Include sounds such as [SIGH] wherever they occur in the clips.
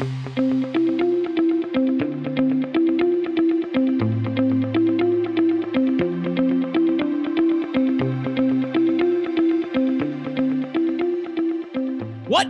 What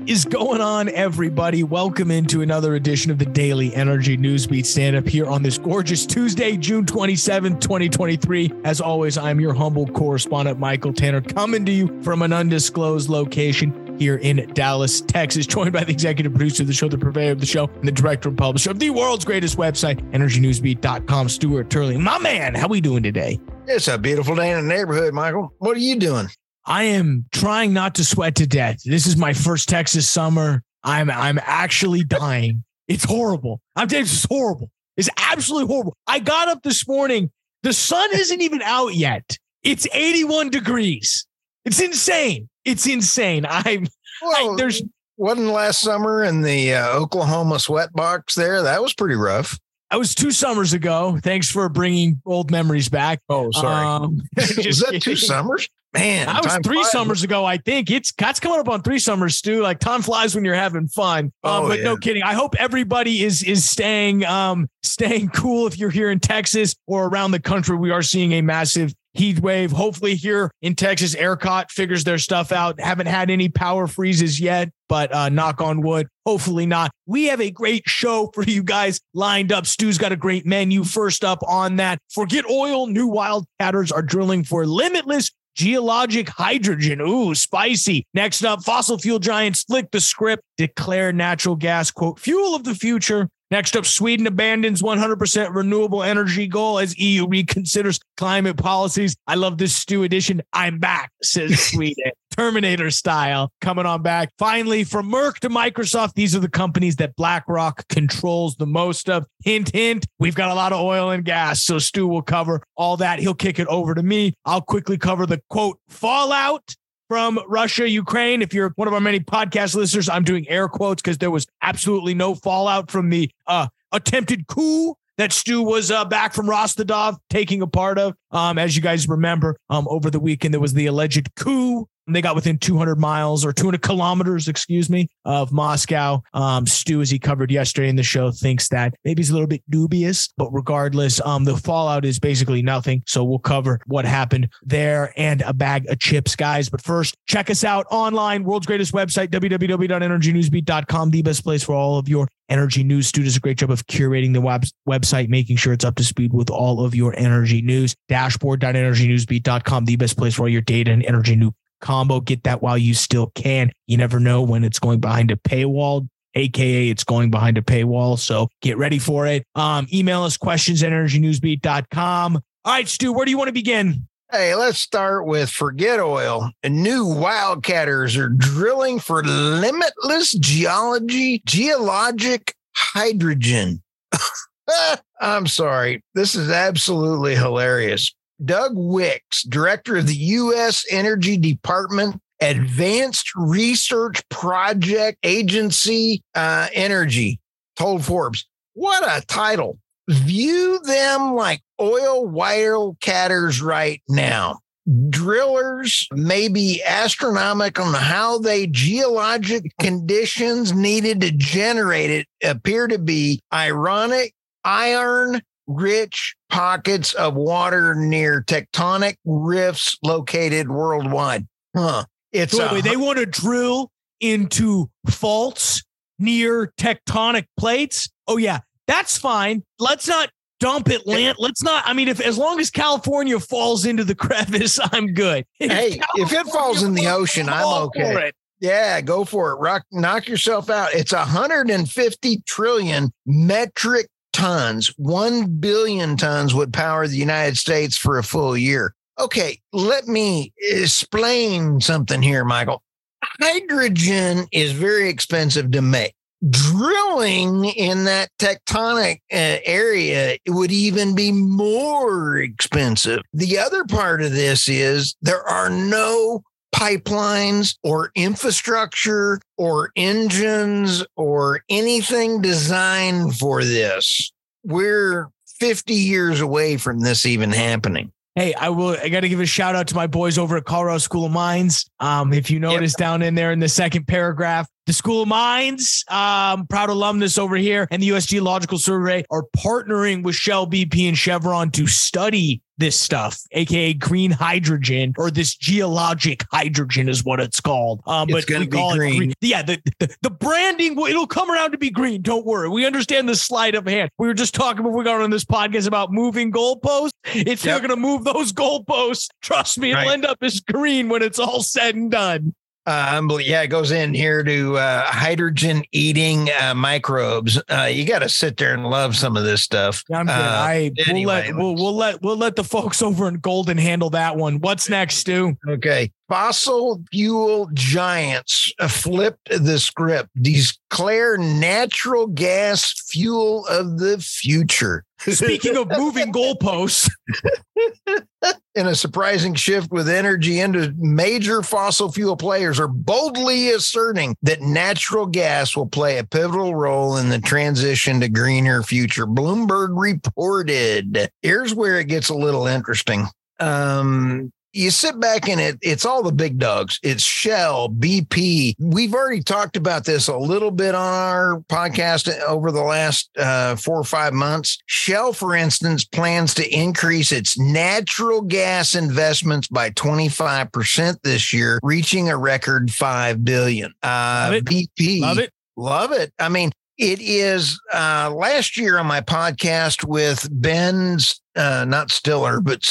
is going on, everybody? Welcome into another edition of the Daily Energy Newsbeat stand up here on this gorgeous Tuesday, June 27th, 2023. As always, I'm your humble correspondent, Michael Tanner, coming to you from an undisclosed location here in Dallas, Texas, joined by the executive producer of the show, the purveyor of the show, and the director and publisher of the world's greatest website, energynewsbeat.com, Stuart Turley. My man, how are we doing today? It's a beautiful day in the neighborhood, Michael. What are you doing? I am trying not to sweat to death. This is my first Texas summer. I'm I'm actually dying. It's horrible. I'm it's horrible. It's absolutely horrible. I got up this morning. The sun isn't even out yet. It's 81 degrees. It's insane. It's insane. I'm Well, I, there's wasn't last summer in the uh, Oklahoma sweat box there. That was pretty rough. I was two summers ago. Thanks for bringing old memories back. Oh, sorry. Um, [LAUGHS] was that two summers? Man, I was three flies. summers ago, I think. It's that's coming up on three summers, Stu. Like time flies when you're having fun. Oh, but no kidding. I hope everybody is is staying um staying cool if you're here in Texas or around the country. We are seeing a massive heat wave. Hopefully here in Texas, ERCOT figures their stuff out. Haven't had any power freezes yet, but uh knock on wood. Hopefully not. We have a great show for you guys lined up. Stu's got a great menu. First up on that, forget oil. New wildcatters are drilling for limitless geologic hydrogen. Ooh, spicy. Next up, fossil fuel giants flick the script, declare natural gas, quote, fuel of the future. Next up, Sweden abandons 100% renewable energy goal as EU reconsiders climate policies. I love this stew edition. I'm back, says [LAUGHS] Sweden. Terminator style coming on back. Finally, from Merck to Microsoft, these are the companies that BlackRock controls the most of. Hint, hint, we've got a lot of oil and gas. So Stu will cover all that. He'll kick it over to me. I'll quickly cover the quote fallout from Russia, Ukraine. If you're one of our many podcast listeners, I'm doing air quotes because there was absolutely no fallout from the uh, attempted coup that Stu was uh, back from Rostov taking a part of. Um, as you guys remember, um, over the weekend, there was the alleged coup. They got within 200 miles or 200 kilometers, excuse me, of Moscow. Um, Stu, as he covered yesterday in the show, thinks that maybe he's a little bit dubious, but regardless, um, the fallout is basically nothing. So we'll cover what happened there and a bag of chips, guys. But first, check us out online, world's greatest website, www.energynewsbeat.com, the best place for all of your energy news. Stu does a great job of curating the web- website, making sure it's up to speed with all of your energy news. Dashboard.energynewsbeat.com, the best place for all your data and energy news combo. Get that while you still can. You never know when it's going behind a paywall. AKA it's going behind a paywall. So get ready for it. Um, email us questions at energynewsbeat.com. All right, Stu, where do you want to begin? Hey, let's start with forget oil. New wildcatters are drilling for limitless geology, geologic hydrogen. [LAUGHS] I'm sorry. This is absolutely hilarious. Doug Wicks, director of the U.S. Energy Department Advanced Research Project Agency uh, Energy, told Forbes, what a title. View them like oil wildcatters right now. Drillers may be astronomical on how they geologic conditions needed to generate it appear to be ironic, iron rich pockets of water near tectonic rifts located worldwide. Huh. It's So a, they want to drill into faults near tectonic plates. Oh yeah, that's fine. Let's not dump it land. Let's not. I mean, if as long as California falls into the crevice, [LAUGHS] I'm good. Hey, if it falls in the ocean, I'm okay. Yeah, go for it. Rock, knock yourself out. It's 150 trillion metric tons. 1 billion tons would power the United States for a full year. Okay, let me explain something here, Michael. Hydrogen is very expensive to make. Drilling in that tectonic uh, area would even be more expensive. The other part of this is there are no pipelines or infrastructure or engines or anything designed for this. We're 50 years away from this even happening. Hey, I will. I got to give a shout out to my boys over at Colorado School of Mines. Um, if you notice down in there in the second paragraph, The School of Mines, um, proud alumnus over here, and the US Geological Survey are partnering with Shell, BP, and Chevron to study this stuff, aka green hydrogen, or this geologic hydrogen is what it's called. Um, It's but we be call green. it green. Yeah, the, the the branding will- it'll come around to be green. Don't worry. We understand the sleight of hand. We were just talking before we got on this podcast about moving goalposts. If Yep. you're gonna move those goalposts, trust me, it'll end up as green when it's all said and done. Uh, unbel- yeah, it goes in here to uh, hydrogen eating uh, microbes. Uh, you got to sit there and love some of this stuff. I'm good. Uh, I we'll let we'll, we'll let we'll let the folks over in Golden handle that one. What's next, Stu? Okay. Fossil fuel giants flipped the script, declare natural gas fuel of the future. Speaking of moving [LAUGHS] goalposts, in a surprising shift with energy into major fossil fuel players are boldly asserting that natural gas will play a pivotal role in the transition to greener future. Bloomberg reported. Here's where it gets a little interesting. Um, you sit back and it, it's all the big dogs. It's Shell, BP. We've already talked about this a little bit on our podcast over the last uh, four or five months. Shell, for instance, plans to increase its natural gas investments by 25% this year, reaching a record 5 billion. Uh, Love it. BP. love it. Love it. I mean, it is uh, last year on my podcast with Ben's uh, not Stiller, but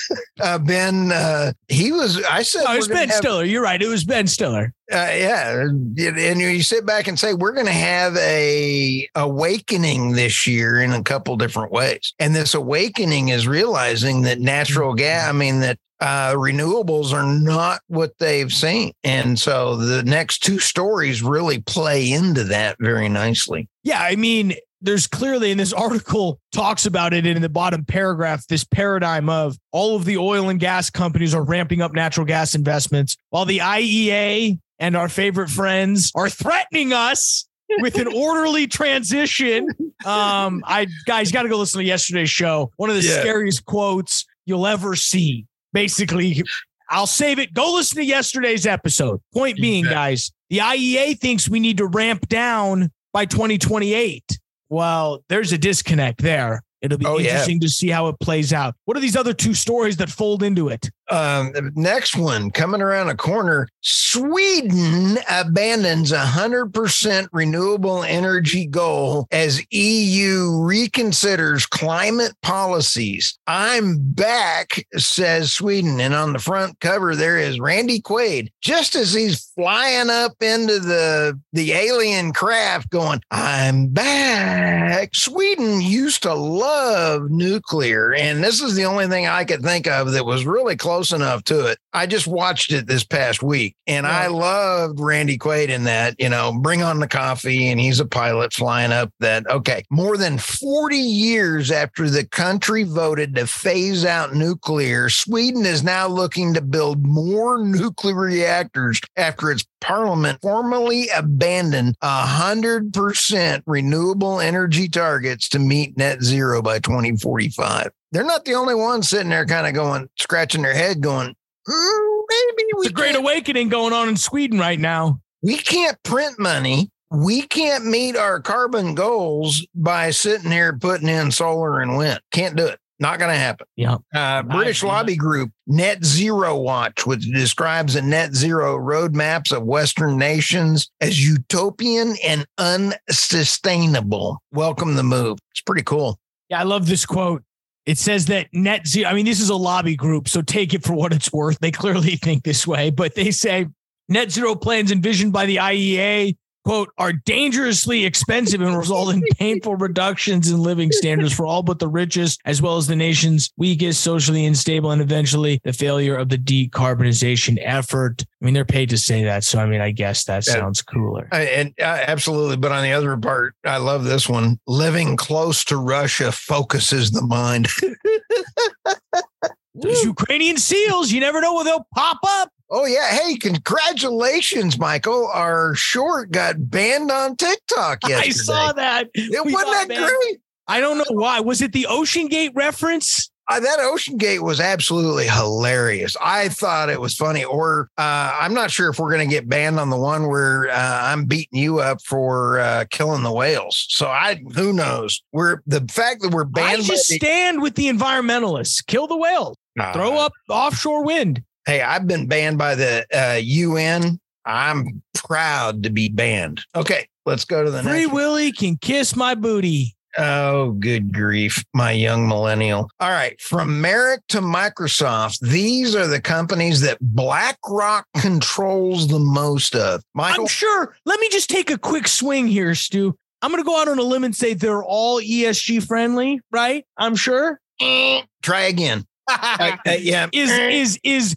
[LAUGHS] uh, Ben. Uh, he was. I said, No, it was Ben have- Stiller. You're right. It was Ben Stiller. uh, yeah, and and you sit back and say we're going to have a awakening this year in a couple different ways, and this awakening is realizing that natural gas. I mean that uh, renewables are not what they've seen, and so the next two stories really play into that very nicely. Yeah, I mean, there's clearly in this article talks about it in the bottom paragraph this paradigm of all of the oil and gas companies are ramping up natural gas investments while the IEA and our favorite friends are threatening us with an [LAUGHS] orderly transition. Um, I guys got to go listen to yesterday's show. One of the Yeah. scariest quotes you'll ever see. Basically, I'll save it. Go listen to yesterday's episode. Point being, guys, the IEA thinks we need to ramp down by 2028. Well, there's a disconnect there. It'll be Oh, yeah. interesting to see how it plays out. What are these other two stories that fold into it? Um, next one coming around a corner. Sweden abandons hundred percent renewable energy goal as EU reconsiders climate policies. I'm back, says Sweden. And on the front cover, there is Randy Quaid, just as he's flying up into the the alien craft, going, I'm back. Sweden used to love nuclear, and this is the only thing I could think of that was really close enough to it. I just watched it this past week, and I loved Randy Quaid in that. You know, bring on the coffee, and he's a pilot flying up that. Okay, more than 40 years after the country voted to phase out nuclear, Sweden is now looking to build more nuclear reactors after its parliament formally abandoned 100% renewable energy targets to meet net zero by 2045. They're not the only ones sitting there kind of going, scratching their head, going, "Mm, maybe we It's a great awakening going on in Sweden right now. we can't print money. We can't meet our carbon goals by sitting here putting in solar and wind. Can't do it. Not going to happen. Yeah. Uh, British lobby group Net Zero Watch, which describes the net zero roadmaps of Western nations as utopian and unsustainable. Welcome the move. It's pretty cool. Yeah, I love this quote. It says that net zero, I mean, this is a lobby group, so take it for what it's worth. They clearly [LAUGHS] think this way, but they say net zero plans envisioned by the IEA, quote, are dangerously expensive and result in [LAUGHS] painful reductions in living standards for all but the richest, as well as the nation's weakest, socially unstable, and eventually the failure of the decarbonization effort. I mean, they're paid to say that. So, I mean, I guess that Yeah. sounds cooler. Uh, And uh, absolutely. But on the other part, I love this one. Living close to Russia focuses the mind. [LAUGHS] Those Ukrainian seals, you never know where they'll pop up. Oh, yeah. Hey, congratulations, Michael. Our short got banned on TikTok yesterday. [LAUGHS] I saw that. It We wasn't that banned. great. I don't know why. Was it the Ocean Gate reference? Uh, that Ocean Gate was absolutely hilarious. I thought it was funny. Or uh, I'm not sure if we're going to get banned on the one where uh, I'm beating you up for uh, killing the whales. So I, who knows? We're the fact that we're banned. I just the- stand with the environmentalists. Kill the whales. Throw up offshore wind. Hey, I've been banned by the uh, UN. I'm proud to be banned. Okay, let's go to the Free next. one. Willy can kiss my booty. Oh, good grief, my young millennial. All right, from Merck to Microsoft, these are the companies that BlackRock controls the most of. Michael, I'm sure. Let me just take a quick swing here, Stu. I'm going to go out on a limb and say they're all ESG friendly, right? I'm sure. try again. Uh, uh, yeah, [LAUGHS] Is is is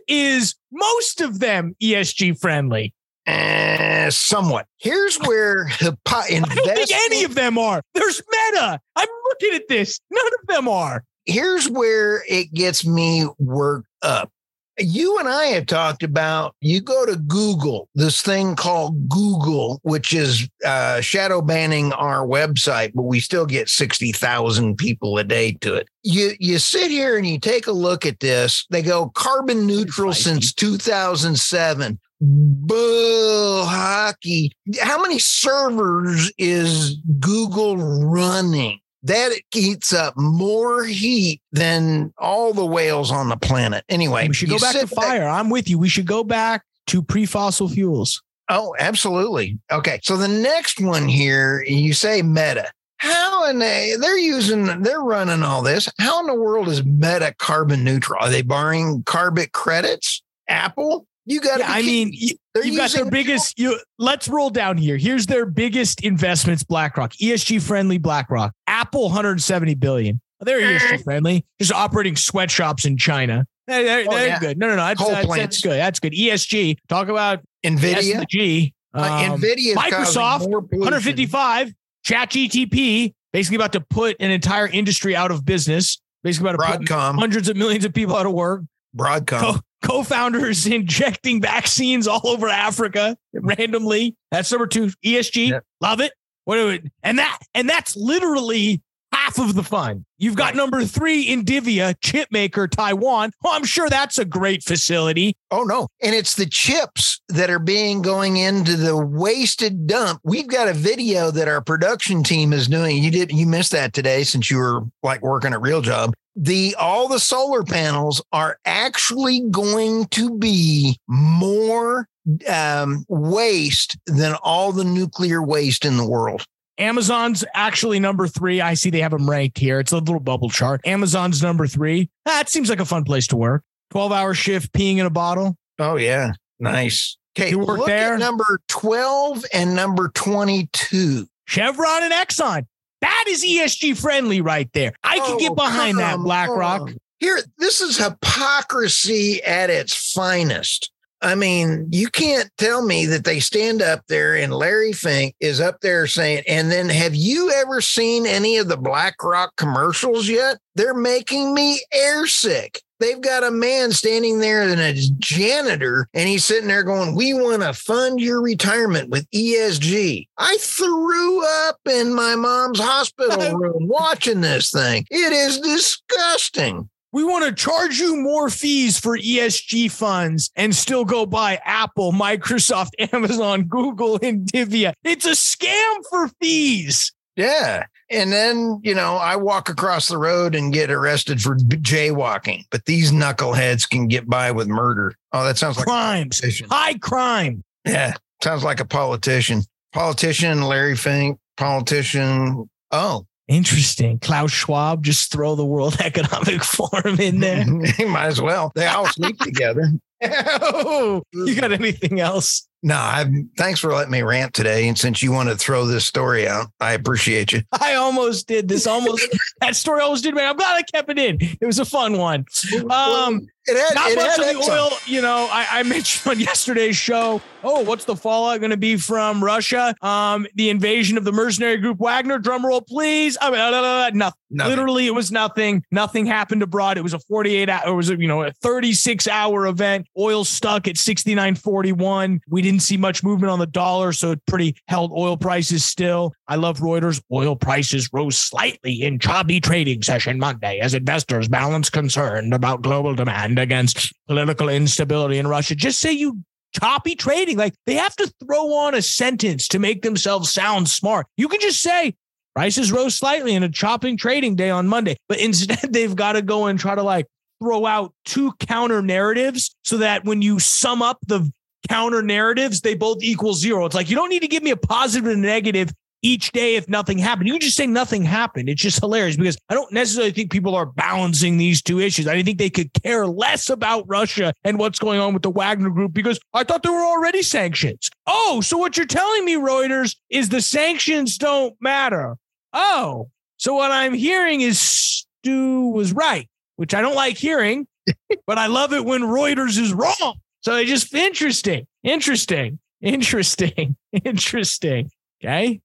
[LAUGHS] is most of them ESG friendly? uh, somewhat. Here's where hypo- [LAUGHS] I don't think any of them are. There's Meta. I'm looking at this. None of them are. here's where it gets me worked up. You and I have talked about you go to Google, this thing called Google, which is uh, shadow banning our website, but we still get 60,000 people a day to it. You, you sit here and you take a look at this. They go carbon neutral since 2007. Bull hockey. How many servers is Google running? That heats up more heat than all the whales on the planet. Anyway, we should go back to sit back- fire. I'm with you. We should go back to pre-fossil fuels. Oh, absolutely. Okay. So the next one here, you say Meta. How in the, they're using, they're running all this. How in the world is Meta carbon neutral? Are they borrowing carbon credits? Apple? You got Yeah, I mean, you, they're you've got their biggest. You let's roll down here. Here's their biggest investments: BlackRock, ESG friendly BlackRock, Apple, 170 billion. They're ESG friendly. Just operating sweatshops in China. They're, they're, Oh, they're yeah. good. No, no, no. That's, that's, that's good. That's good. ESG. Talk about NVIDIA. the G. Uh, Um, NVIDIA Microsoft, causing more pollution. 155. Chat GTP, basically about to put an entire industry out of business. Basically about to put Broadcom. hundreds of millions of people out of work. Broadcom. Co- co-founders [LAUGHS] injecting vaccines all over Africa randomly. That's number two. ESG, Yep. love it. What do it? And that and that's literally half of the fun. You've got Right. number three, NVIDIA, chip maker, Taiwan. Oh, I'm sure that's a great facility. Oh no. And it's the chips that are being going into the wasted dump. We've got a video that our production team is doing. You did you missed that today since you were like working a real job. The all the solar panels are actually going to be more um, waste than all the nuclear waste in the world. Amazon's actually number three. I see they have them ranked here. It's a little bubble chart. Amazon's number three. That seems like a fun place to work. 12 hour shift, peeing in a bottle. Oh yeah. Nice. Okay, You work look there? at number 12 and number 22. Chevron and Exxon. That is ESG friendly right there. I can Oh, get behind that, BlackRock. on. Here, this is hypocrisy at its finest. I mean, you can't tell me that they stand up there and Larry Fink is up there saying, and then have you ever seen any of the BlackRock commercials yet? They're making me airsick. They've got a man standing there and a janitor, and he's sitting there going, We want to fund your retirement with ESG. I threw up in my mom's hospital [LAUGHS] room watching this thing. It is disgusting. We want to charge you more fees for ESG funds and still go buy Apple, Microsoft, [LAUGHS] Amazon, Google, NVIDIA. It's a scam for fees. Yeah. And then, you know, I walk across the road and get arrested for jaywalking, but these knuckleheads can get by with murder. Oh, that sounds like Crimes, high crime. Yeah. Sounds like a politician. Politician, Larry Fink, politician. Oh, Interesting. Klaus Schwab, just throw the World [LAUGHS] Economic Forum in there. [LAUGHS] he might as well. They all sleep together. [LAUGHS] oh, you got anything else? No, I thanks for letting me rant today. And since you want to throw this story out, I appreciate you. [LAUGHS] I almost did this. Almost [LAUGHS] that story almost did, man. I'm glad I kept it in. It was a fun one. Um, had, not it much had of the oil, you know. I, I [LAUGHS] mentioned on yesterday's show. Oh, what's the fallout going to be from Russia? Um, the invasion of the mercenary group Wagner. Drum roll, please. I mean, uh, uh, uh, nothing. Nothing. Literally, it was nothing. Nothing happened abroad. It was a 48 hour. It was a, you know a 36 hour event. Oil stuck at 69.41. We didn't see much movement on the dollar, so it pretty held oil prices still. I love Reuters. Oil prices rose slightly in choppy trading session Monday as investors balance concern about global demand against political instability in Russia. Just say you choppy trading. Like they have to throw on a sentence to make themselves sound smart. You can just say prices rose slightly in a chopping trading day on Monday, but [LAUGHS] instead they've got to go and try to like throw out two counter narratives so that when you sum up the counter narratives, they both equal zero. It's like you don't need to give me a positive and a negative each day if nothing happened. You just say nothing happened. It's just hilarious because I don't necessarily think people are balancing these two issues. I think they could care less about Russia and what's going on with the Wagner group because I thought there were already sanctions. Oh, so what you're telling me, Reuters, is the sanctions don't matter. Oh, so what I'm hearing is Stu was right, which I don't like hearing, [LAUGHS] but I love it when Reuters is wrong. So it's just interesting, interesting, interesting, [LAUGHS] interesting. Okay.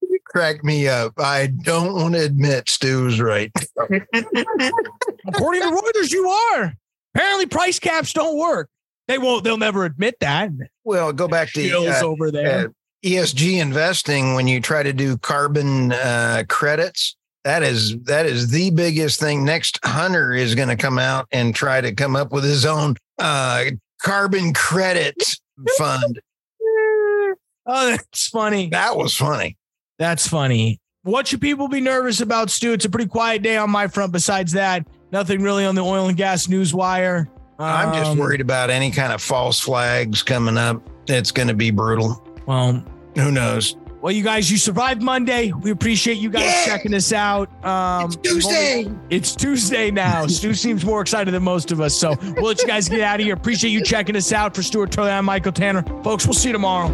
You [LAUGHS] crack me up. I don't want to admit Stu's right. [LAUGHS] According to Reuters, you are. Apparently, price caps don't work. They won't. They'll never admit that. Well, go back to uh, over there. uh, ESG investing when you try to do carbon uh, credits. That is that is the biggest thing. Next, Hunter is going to come out and try to come up with his own uh, carbon credit fund. Oh, [LAUGHS] that's funny. That was funny. That's funny. What should people be nervous about, Stu? It's a pretty quiet day on my front. Besides that, nothing really on the oil and gas news wire. I'm just Um, worried about any kind of false flags coming up. It's going to be brutal. Well, Who knows? well, you guys, you survived Monday. We appreciate you guys Yeah. checking us out. Um, It's Tuesday. It's Tuesday now. [LAUGHS] Stu seems more excited than most of us. So we'll let you guys get out of here. Appreciate you checking us out. For Stuart Turley, I'm Michael Tanner. Folks, we'll see you tomorrow.